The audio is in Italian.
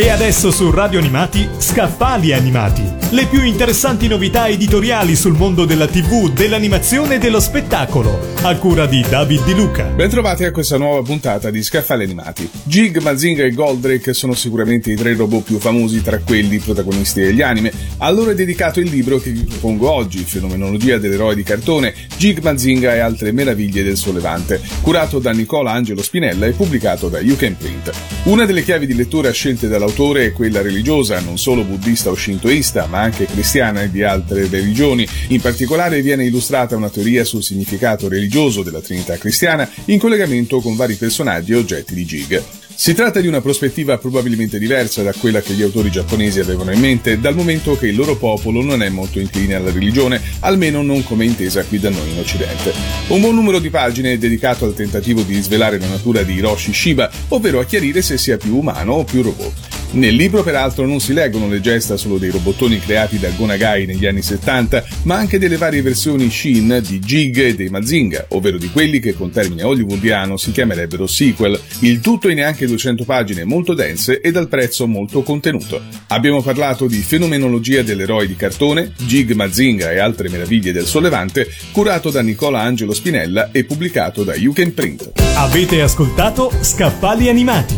E adesso su Radio Animati, Scaffali Animati. Le più interessanti novità editoriali sul mondo della TV, dell'animazione e dello spettacolo. A cura di David Di Luca. Bentrovati a questa nuova puntata di Scaffali Animati. Jig, Mazinga e Goldrake sono sicuramente i tre robot più famosi tra quelli protagonisti degli anime. A loro è dedicato il libro che vi propongo oggi, Fenomenologia dell'eroe di cartone, Jig, Mazinga e altre meraviglie del sollevante, curato da Nicola Angelo Spinella e pubblicato da You Can Print. Una delle chiavi di lettura scelte dalla L'autore è quella religiosa, non solo buddista o shintoista, ma anche cristiana e di altre religioni. In particolare viene illustrata una teoria sul significato religioso della Trinità cristiana in collegamento con vari personaggi e oggetti di Jig. Si tratta di una prospettiva probabilmente diversa da quella che gli autori giapponesi avevano in mente, dal momento che il loro popolo non è molto incline alla religione, almeno non come intesa qui da noi in Occidente. Un buon numero di pagine è dedicato al tentativo di svelare la natura di Hiroshi Shiba, ovvero a chiarire se sia più umano o più robot. Nel libro, peraltro, non si leggono le gesta solo dei robottoni creati da Gonagai negli anni 70, ma anche delle varie versioni Shin di Jig e dei Mazinga, ovvero di quelli che con termine hollywoodiano si chiamerebbero sequel. Il tutto in neanche 200 pagine molto dense e dal prezzo molto contenuto. Abbiamo parlato di fenomenologia dell'eroe di cartone, Jig Mazinga e altre meraviglie del sollevante, curato da Nicola Angelo Spinella e pubblicato da You Can Print. Avete ascoltato Scaffali Animati